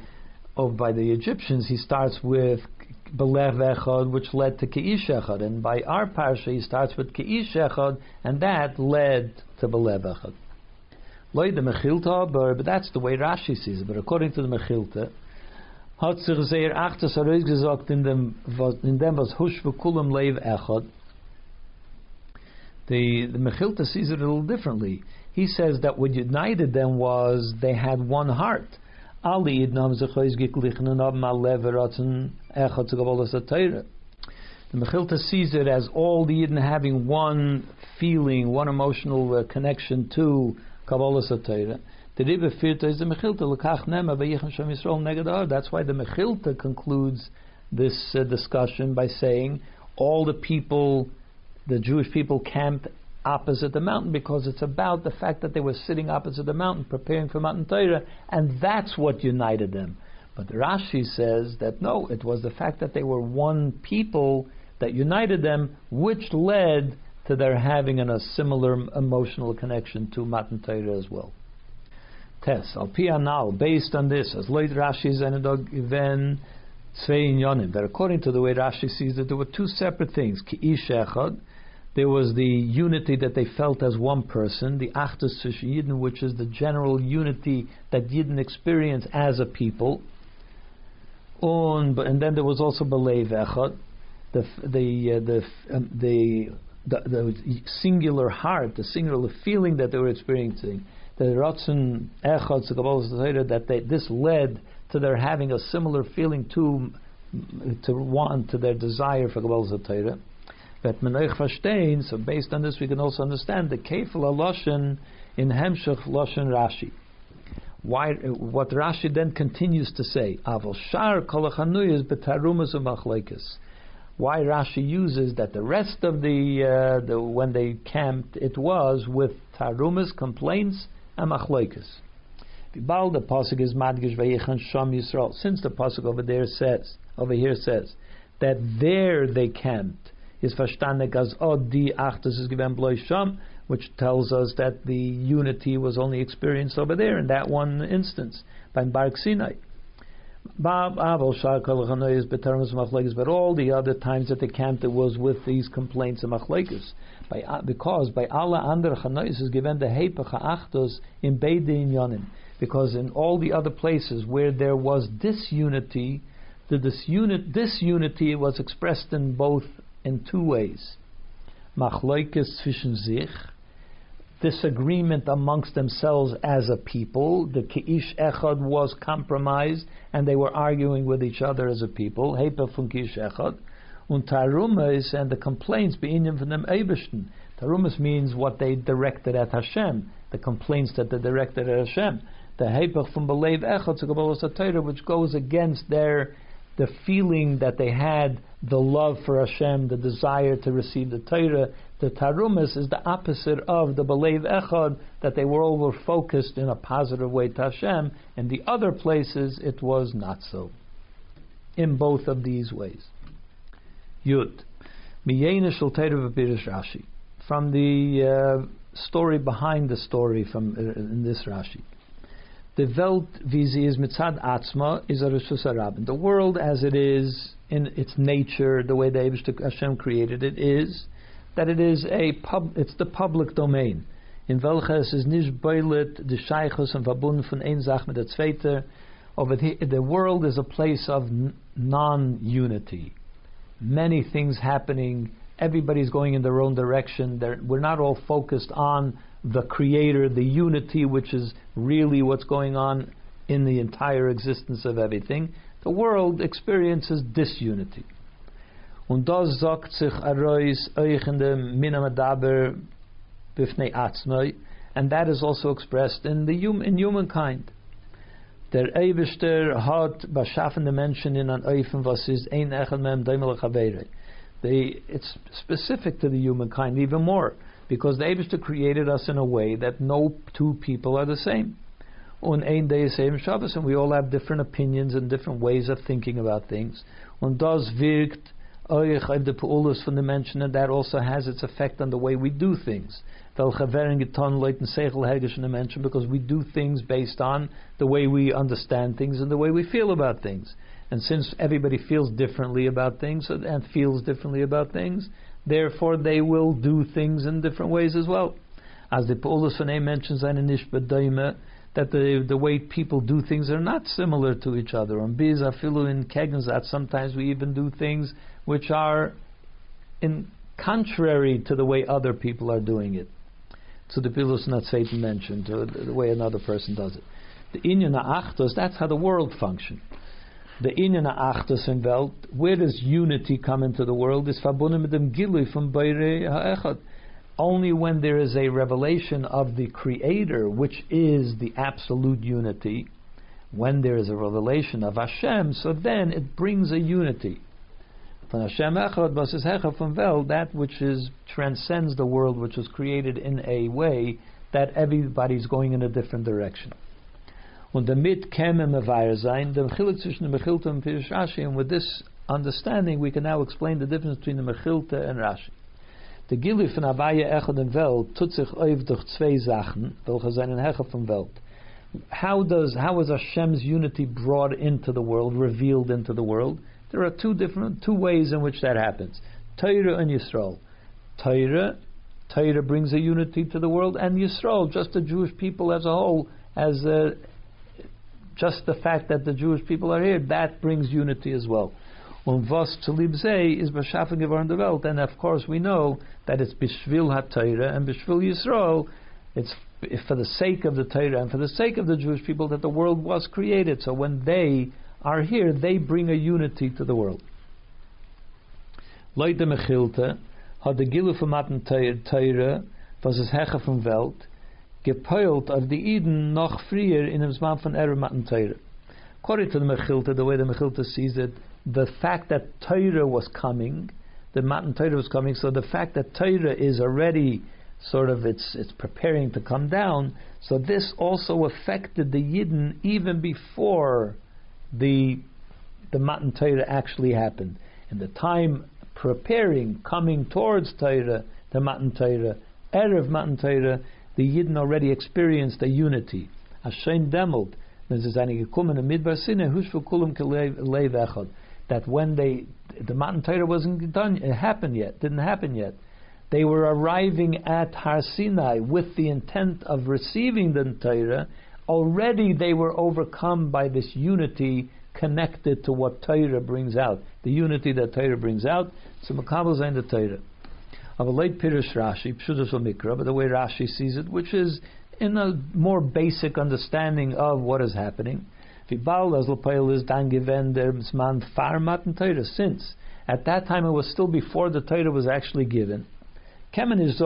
oh, by the Egyptians, he starts with Belev Echad, which led to Keish Echad. And by our parsha, he starts with Keish Echad, and that led to Belev Echad. Loy the Mechilta, but that's the way Rashi sees it. But according to the Mechilta, hat sich sehr achtes herausgesagt in dem, in dem was Hush v'kulam leiv echad. The, the Mechilta sees it a little differently. He says that what united them was they had one heart. The Mechilta sees it as all the Yidden having one feeling, one emotional uh, connection to Kabbalah Satira. The Rebbe Firta is the Mechilta Lekach Nema Shem Yisrael Neged That's why the Mechilta concludes this uh, discussion by saying all the people, the Jewish people camped opposite the mountain because it's about the fact that they were sitting opposite the mountain preparing for Matan Torah, and that's what united them. But Rashi says that no, it was the fact that they were one people that united them, which led to their having an, a similar emotional connection to Matan Torah as well. Tes al now based on this, as late Rashi zenedog even Tzvein Yonim, that according to the way Rashi sees it, there were two separate things: ki ish echad, there was the unity that they felt as one person, the Achdus Yidden, which is the general unity that Yidden experience as a people. And, and then there was also Belev the the uh, the, um, the, the the singular heart, the singular feeling that they were experiencing. The Ratzon Echad that they, this led to their having a similar feeling to to want to their desire for Kabbalah Torah. But Menoich verstehen, so based on this we can also understand the Kefil Loshen in Hemshech Loshen Rashi. Why, what Rashi then continues to say, Avol Shar Kolachanuyas Betarumas Umachlekes. Why Rashi uses that the rest of the, uh, the when they camped, it was with Tarumas, complaints, and Machlekes. Bibal, the pasuk is Madgish Vayichan Sham Yisrael. Since the pasuk over there says, over here says, that there they camped, is as od achtes is given sham, which tells us that the unity was only experienced over there in that one instance by Barak Sinai. But all the other times that the camp, it was with these complaints of machlekes. Uh, because by Allah under chanois is given the hepech achtos in beide inyanim. Because in all the other places where there was disunity, the disunit, disunity was expressed in both in two ways. Machlekes zwischen sich, disagreement amongst themselves as a people. The Ki'ish Echad was compromised and they were arguing with each other as a people. Hepa von Ki'ish Echad. Und Tarumas and the complaints be'inim from them Eibishten. Tarumas means what they directed at Hashem, the complaints that they directed at Hashem. The Hepech from Belev Echad, which goes against their the feeling that they had, the love for Hashem, the desire to receive the Torah, the Tarumas is the opposite of the Belev Echad, that they were over focused in a positive way to Hashem. and the other places, it was not so. In both of these ways. Yud. Rashi. From the uh, story behind the story from uh, in this Rashi. The Welt, wie sie ist mitzad atzma, is a Rishus The world as it is in its nature, the way the Hashem created it, is that it is a pub, it's the public domain. In welches is nicht beilet de sheichus and verbunden von ein Sach mit der zweite. Over the, the world is a place of non-unity. Many things happening. Everybody's going in their own direction. They're, we're not all focused on the Creator, the unity, which is really what's going on in the entire existence of everything. The world experiences disunity. Und das sagt sich Minamadaber bifnei and that is also expressed in the hum, in humankind. Der Eibester hat beschaffende Menschen in an was ist ein Echad mem It's specific to the humankind even more, because the Eibester created us in a way that no two people are the same. And we all have different opinions and different ways of thinking about things. Und das wirkt the Pa'ulas from the mention, and that also has its effect on the way we do things. Because we do things based on the way we understand things and the way we feel about things. And since everybody feels differently about things and feels differently about things, therefore they will do things in different ways as well. As the Paulus von mentions in Nishba Daima, that the the way people do things are not similar to each other. And biz afilu in that sometimes we even do things which are in contrary to the way other people are doing it. So the pilus not Satan mentioned, the way another person does it. The inyan achtos, that's how the world functions. The inyan achtos in Welt, where does unity come into the world? Is mit dem Gilui from Beire Ha'echad only when there is a revelation of the Creator, which is the absolute unity, when there is a revelation of Hashem, so then it brings a unity. Hashem Echad from Vel, that which is transcends the world, which was created in a way that everybody's going in a different direction. Und damit käme Mevayer sein, dem Chilik zwischen dem Mechilta and Rashi, and with this understanding, we can now explain the difference between the Mechilta and Rashi. De Gilui von Avaya Echad and Welt tut sich auf durch zwei Sachen, welche seinen Hecher von Welt. How does how is Hashem's unity brought into the world, revealed into the world? There are two different two ways in which that happens. Torah and Yisrael. Torah, Torah brings a unity to the world, and Yisrael, just the Jewish people as a whole, as a, just the fact that the Jewish people are here, that brings unity as well. Und was zu lieb sei is beschaffen geworden Welt. And of course we know that it's bishvil ha-Torah and bishvil Yisrael. It's for the sake of the Torah and for the sake of the Jewish people that the world was created. So when they are here, they bring a unity to the world. Leute Mechilte hat de Gilu von Matten Teire, was es Heche vom Welt, gepeult auf die Iden noch früher in dem Zman von Ere Matten Teire. According to the Mechilte, the way the Mechilte sees it, the fact that Torah was coming, the Matan Torah was coming, so the fact that Torah is already sort of it's it's preparing to come down, so this also affected the Yidden even before the the Matan Torah actually happened. And the time preparing, coming towards Torah, the Matan Torah, Erev Matan Torah, the Yidden already experienced a unity. Hashem demelt, That when they, the Matan Torah wasn't done, it happened yet, didn't happen yet. They were arriving at Har Sinai with the intent of receiving the Torah. Already they were overcome by this unity connected to what Torah brings out, the unity that Torah brings out. So Makabel the Torah. Of a late Pirush Rashi, Pshudas Mikra, but the way Rashi sees it, which is in a more basic understanding of what is happening. Since at that time it was still before the Torah was actually given. It's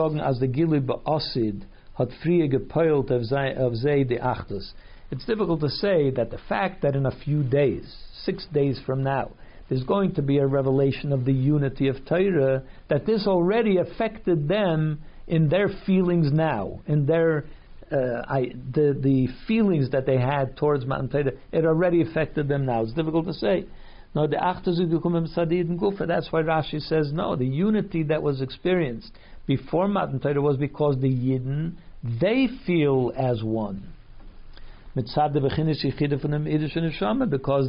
difficult to say that the fact that in a few days, six days from now, there's going to be a revelation of the unity of Torah, that this already affected them in their feelings now, in their uh, I, the the feelings that they had towards Matan Torah, it already affected them now. It's difficult to say. No, the. That's why Rashi says no. The unity that was experienced before Matan Torah was because the Yidden they feel as one. Because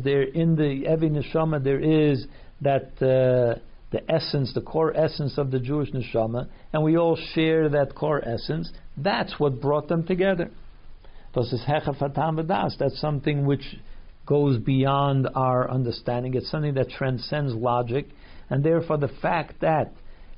there in the Evi Neshama there is that uh, the essence, the core essence of the Jewish Neshama, and we all share that core essence. That's what brought them together. That's something which goes beyond our understanding. It's something that transcends logic, and therefore the fact that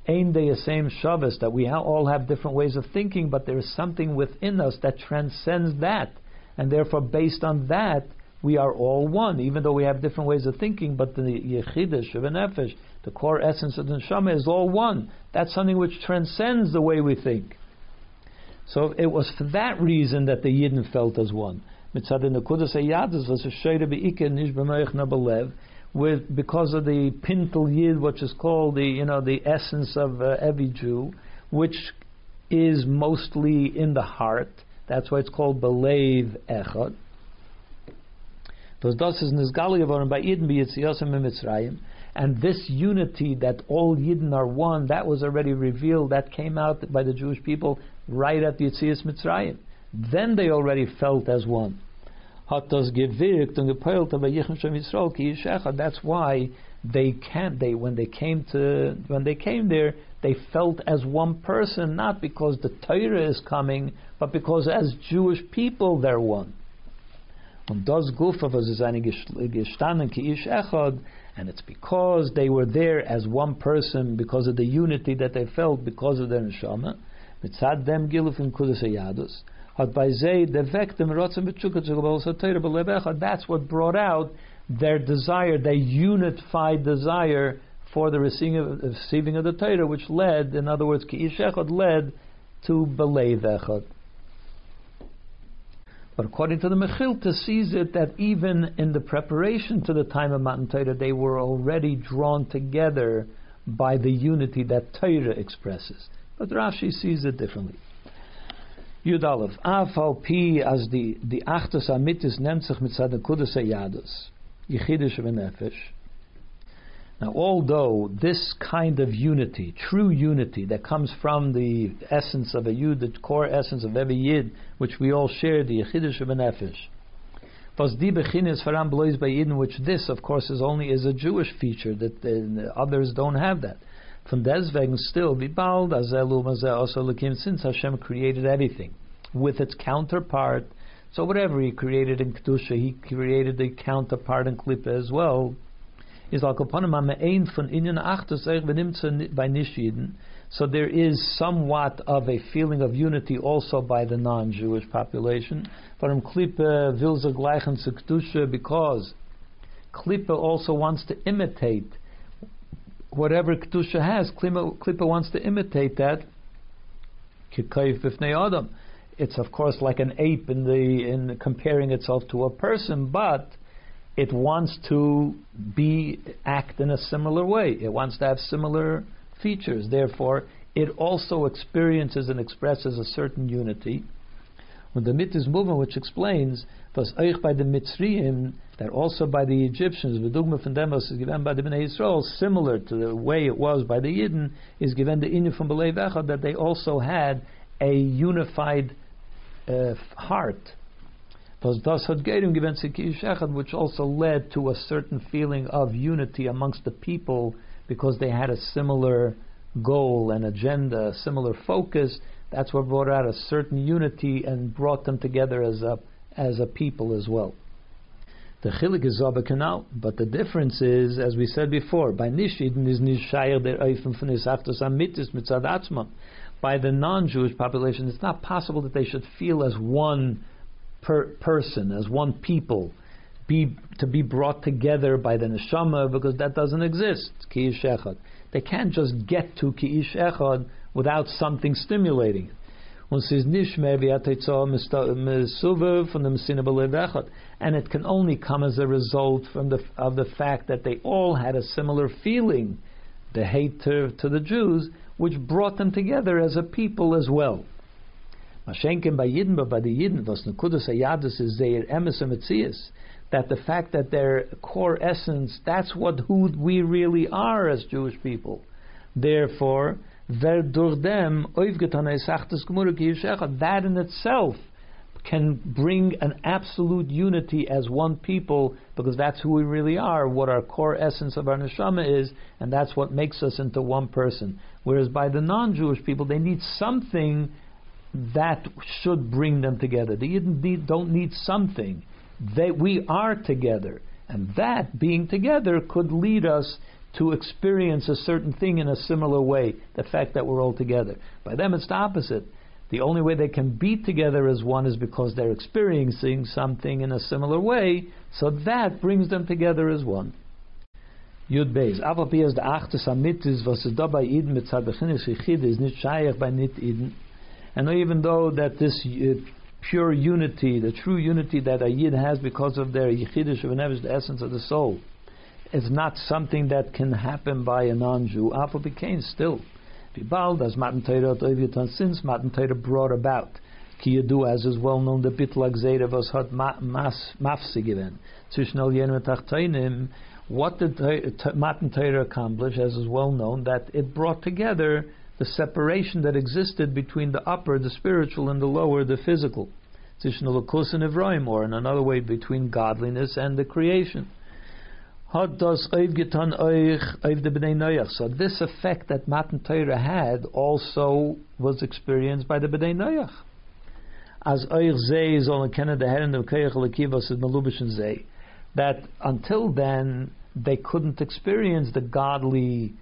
Ein the same Shabbos, that we all have different ways of thinking, but there is something within us that transcends that, and therefore based on that, we are all one, even though we have different ways of thinking, but the Yechidah, Nefesh, the core essence of the Neshama is all one. That's something which transcends the way we think. So it was for that reason that the Yidden felt as one. With because of the pintel yid, which is called the you know the essence of uh, every Jew, which is mostly in the heart. That's why it's called belev echad. Geworden by b'yitziyasim Mitzrayim. And this unity that all Yidden are one, that was already revealed, that came out by the Jewish people right at the Yitzias Mitzrayim. Then they already felt as one That's why they can't. They when they came to when they came there, they felt as one person, not because the Torah is coming, but because as Jewish people they're one. Und das Gufa was seine gestanden ki ish echad, and it's because they were there as one person because of the unity that they felt because of their neshama. Mitzad dem giluf in kudas yadus. That's what brought out their desire, their unified desire for the receiving of, receiving of the Torah, which led, in other words, ki Ki'ishechad led to Belev Echad. But according to the Mechilta, sees it that even in the preparation to the time of Matan Torah, they were already drawn together by the unity that Torah expresses. But Rashi sees it differently. Yud Aleph. Afal Pi as the the Achtas Amitis nennt sich mit Yechidish v'nefesh. Now, although this kind of unity, true unity that comes from the essence of a Yid, the core essence of every Yid, which we all share, the Yechidish blois by Yidden, which this, of course, is only is a Jewish feature that uh, others don't have that. Von deswegen still, wie bald azelu also lekim, since Hashem created everything with its counterpart. So whatever He created in Kedusha, He created the counterpart in Klippa as well. Is al kapanim ein von inyan achtus by nishiden. So there is somewhat of a feeling of unity also by the non-Jewish population. From Klippa vilza gleichen zu Kedusha because klipa also wants to imitate whatever Kedusha has, Klippa wants to imitate that. Adam. It's of course like an ape in the in comparing itself to a person, but it wants to be act in a similar way. It wants to have similar features. Therefore, it also experiences and expresses a certain unity. When the Mitzvah movement, which explains was euch by the Mitzrayim that also by the Egyptians, V'dugma from them is given by the Bnei Yisrael, similar to the way it was by the Yidden, is given the Inyan from B'lei Vechad, that they also had a unified uh, heart. Which also led to a certain feeling of unity amongst the people because they had a similar goal and agenda, a similar focus. That's what brought out a certain unity and brought them together as a as a people as well. The chilik is canal, but the difference is, as we said before, by nishidin is der mitzad By the non-Jewish population, it's not possible that they should feel as one per person, as one people, be to be brought together by the neshama because that doesn't exist. Ki'ish echad. They can't just get to ki'ish echad without something stimulating And it can only come as a result from the, of the fact that they all had a similar feeling, the hate to, to the Jews, which brought them together as a people as well. Mashenken by Yidden, but by the Yidden, was Nekudas Ayadus is their emes that the fact that their core essence, that's what who we really are as Jewish people. Therefore, that in itself can bring an absolute unity as one people because that's who we really are, what our core essence of our neshama is, and that's what makes us into one person. Whereas by the non-Jewish people, they need something that should bring them together. They need, don't need something. They, we are together. And that being together could lead us to experience a certain thing in a similar way, the fact that we're all together. By them, it's the opposite. The only way they can be together as one is because they're experiencing something in a similar way, so that brings them together as one. Yud Beis. Aber wie es der achte Samit ist, was es da bei Iden mit Zabechinis Yichid ist, nicht scheich bei Nit. And even though that this uh, pure unity, the true unity that a Yid has because of their Yichidish of the essence of the soul, is not something that can happen by a non-Jew. Alpha became still. Bibald, as Matan Torah since Matan Torah brought about. Ki as is well known, the Bitlag Zera was hat mafsi given. Zwischen jenem Tachtainim, what did Matan Torah accomplish, as is well known, that it brought together the separation that existed between the upper, the spiritual, and the lower, the physical. Zwischen Elokus and Evraim, or in another way, between godliness and the creation. So this effect that Matan Torah had also was experienced by the B'nai Noach. As euch zeh sollen kennen der Herren dem Koyach Lekivas is Malubischen zeh. That until then they couldn't experience the godly,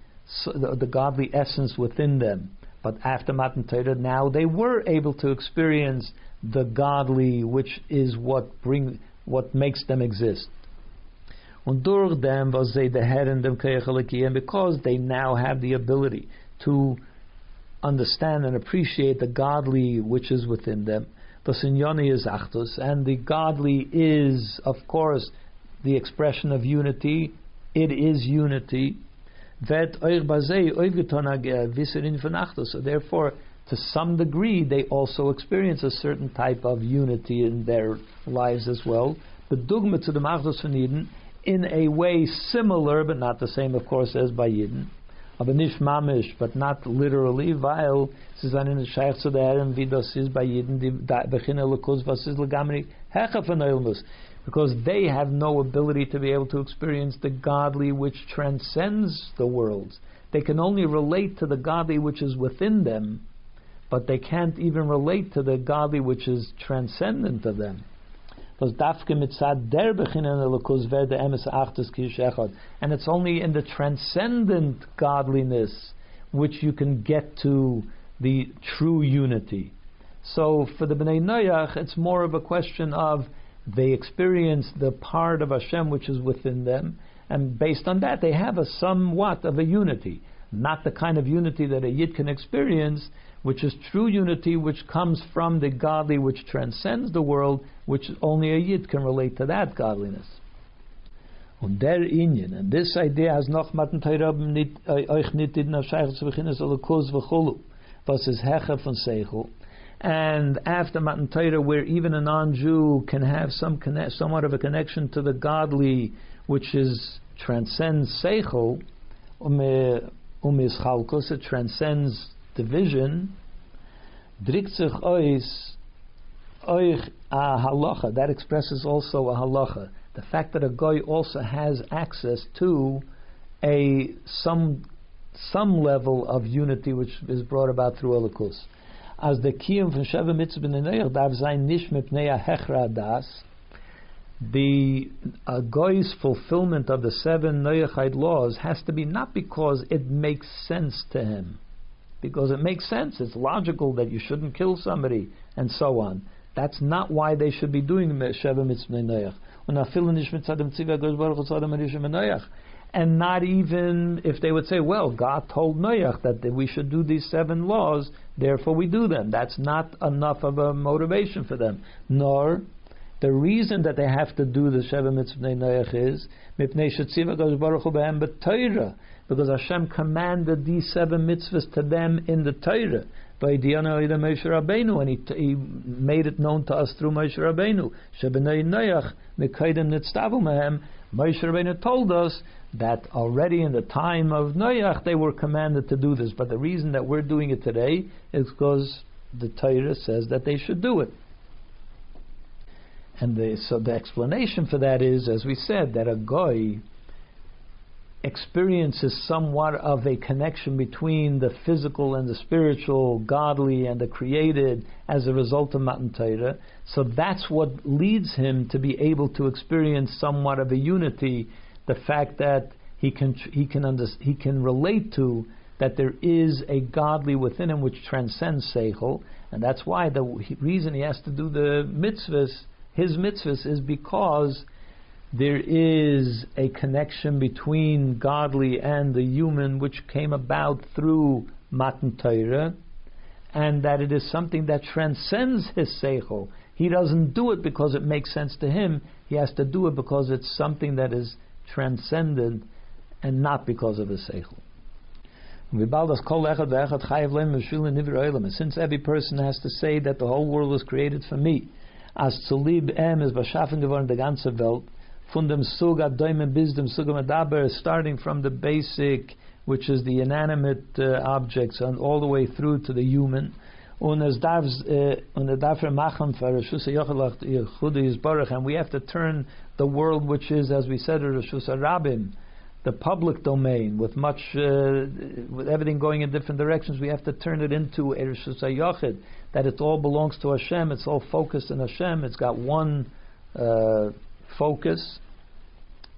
the, the godly essence within them. But after Matan Torah, now they were able to experience the godly, which is what bring, what makes them exist. Und durch dem, was sie der Herr in dem and because they now have the ability to understand and appreciate the godly which is within them, the Sinyoni is Achtus, and the godly is, of course, the expression of unity. It is unity. So therefore, to some degree, they also experience a certain type of unity in their lives as well. The dogma to the Machdus von Eden in a way similar, but not the same, of course, as by Yidden. Aber nicht mamish, but not literally, weil sie sind in Scheich zu der Herren, wie das ist bei Yidden, die beginnen lekus, was ist legamri, hecha von Eilmus. Because they have no ability to be able to experience the godly which transcends the worlds. They can only relate to the godly which is within them, but they can't even relate to the godly which is transcendent of them. And it's only in the transcendent godliness which you can get to the true unity. So for the Bnei Noach, it's more of a question of they experience the part of Hashem which is within them, and based on that, they have a somewhat of a unity. Not the kind of unity that a Yid can experience, which is true unity, which comes from the godly, which transcends the world, which only a Yid can relate to that godliness. Und der Inyan, and this idea has noch matan teirab nit, euch nit in v'cholu, was is hecha von Seichel. And after Matan Torah, where even a non-Jew can have some connect, somewhat of a connection to the godly, which is transcends Seichel, um, um chalkos, it transcends division, drückt sich aus oich a halacha. That expresses also a halacha. The fact that a guy also has access to a some some level of unity which is brought about through Elokus. As the kiyum von Sheva Mitzvah B'nei darf sein nicht mipnei hechra das, the uh, goy's fulfillment of the seven Noachide laws has to be not because it makes sense to him, because it makes sense, it's logical that you shouldn't kill somebody, and so on. That's not why they should be doing Sheva Mitzvah Noach. And not even if they would say, well, God told Noach that we should do these seven laws, therefore we do them. That's not enough of a motivation for them. Nor the reason that they have to do the Sheva Mitzvah Noach is Baruch because Hashem commanded these seven mitzvahs to them in the Torah by Diana Ida Moshe and he, he made it known to us through Moshe Rabbeinu. Shebenei Noach Mekaydim Nitztavu Mehem. Moshe Rabbeinu told us that already in the time of Noach they were commanded to do this, but the reason that we're doing it today is because the Torah says that they should do it. And the, so the explanation for that is, as we said, that a goy experiences somewhat of a connection between the physical and the spiritual, godly and the created as a result of Matan Torah. So that's what leads him to be able to experience somewhat of a unity, the fact that he can he can under, he can relate to that there is a godly within him which transcends seichel, and that's why the reason he has to do the mitzvahs his mitzvahs is because there is a connection between godly and the human which came about through Matan Torah, and that it is something that transcends his seichel. He doesn't do it because it makes sense to him. He has to do it because it's something that is transcended and not because of his seichel. Since every person has to say that the whole world was created for me, as zu lieb em is beschaffen geworden der ganze Welt, von dem Sug Adoime bis dem Sug Medaber, starting from the basic, which is the inanimate uh, objects, and all the way through to the human. Und es darf, und er darf machen für Rishus Yochelach Yisbarach, and we have to turn the world which is, as we said, Rishus Rabim, the public domain, with much, uh, with everything going in different directions, we have to turn it into a Rishus Yochid, that it all belongs to Hashem, it's all focused in Hashem, it's got one uh, focus.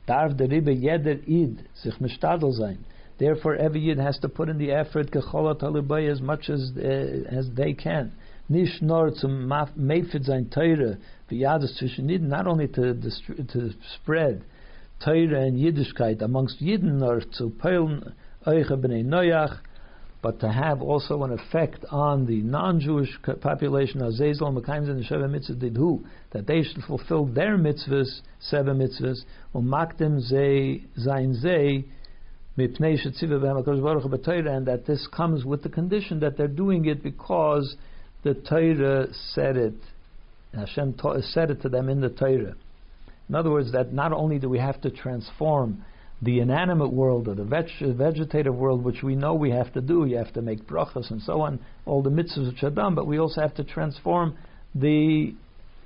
Darf der Rebbe jeder Id sich mishtadel sein. Therefore, every Yid has to put in the effort as much as uh, as they can. Nicht nur zum Meifid sein Teure, not only to, to spread Teure and Yiddishkeit amongst Yidden, nor zu peilen Euche b'nei Noach, but to have also an effect on the non-Jewish population, Azazel, Mekayim, and Sheva Mitzvah did who, that they should fulfill their mitzvahs, seven mitzvahs, umakdim ze zayin ze, and that this comes with the condition that they're doing it because the Torah said it. Hashem said it to them in the Torah. In other words, that not only do we have to transform the inanimate world or the veg- vegetative world, which we know we have to do, you have to make brachas and so on, all the mitzvahs which are done, but we also have to transform the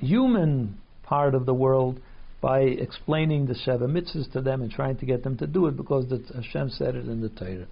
human part of the world by explaining the seven mitzvahs to them and trying to get them to do it because the, Hashem said it in the Torah.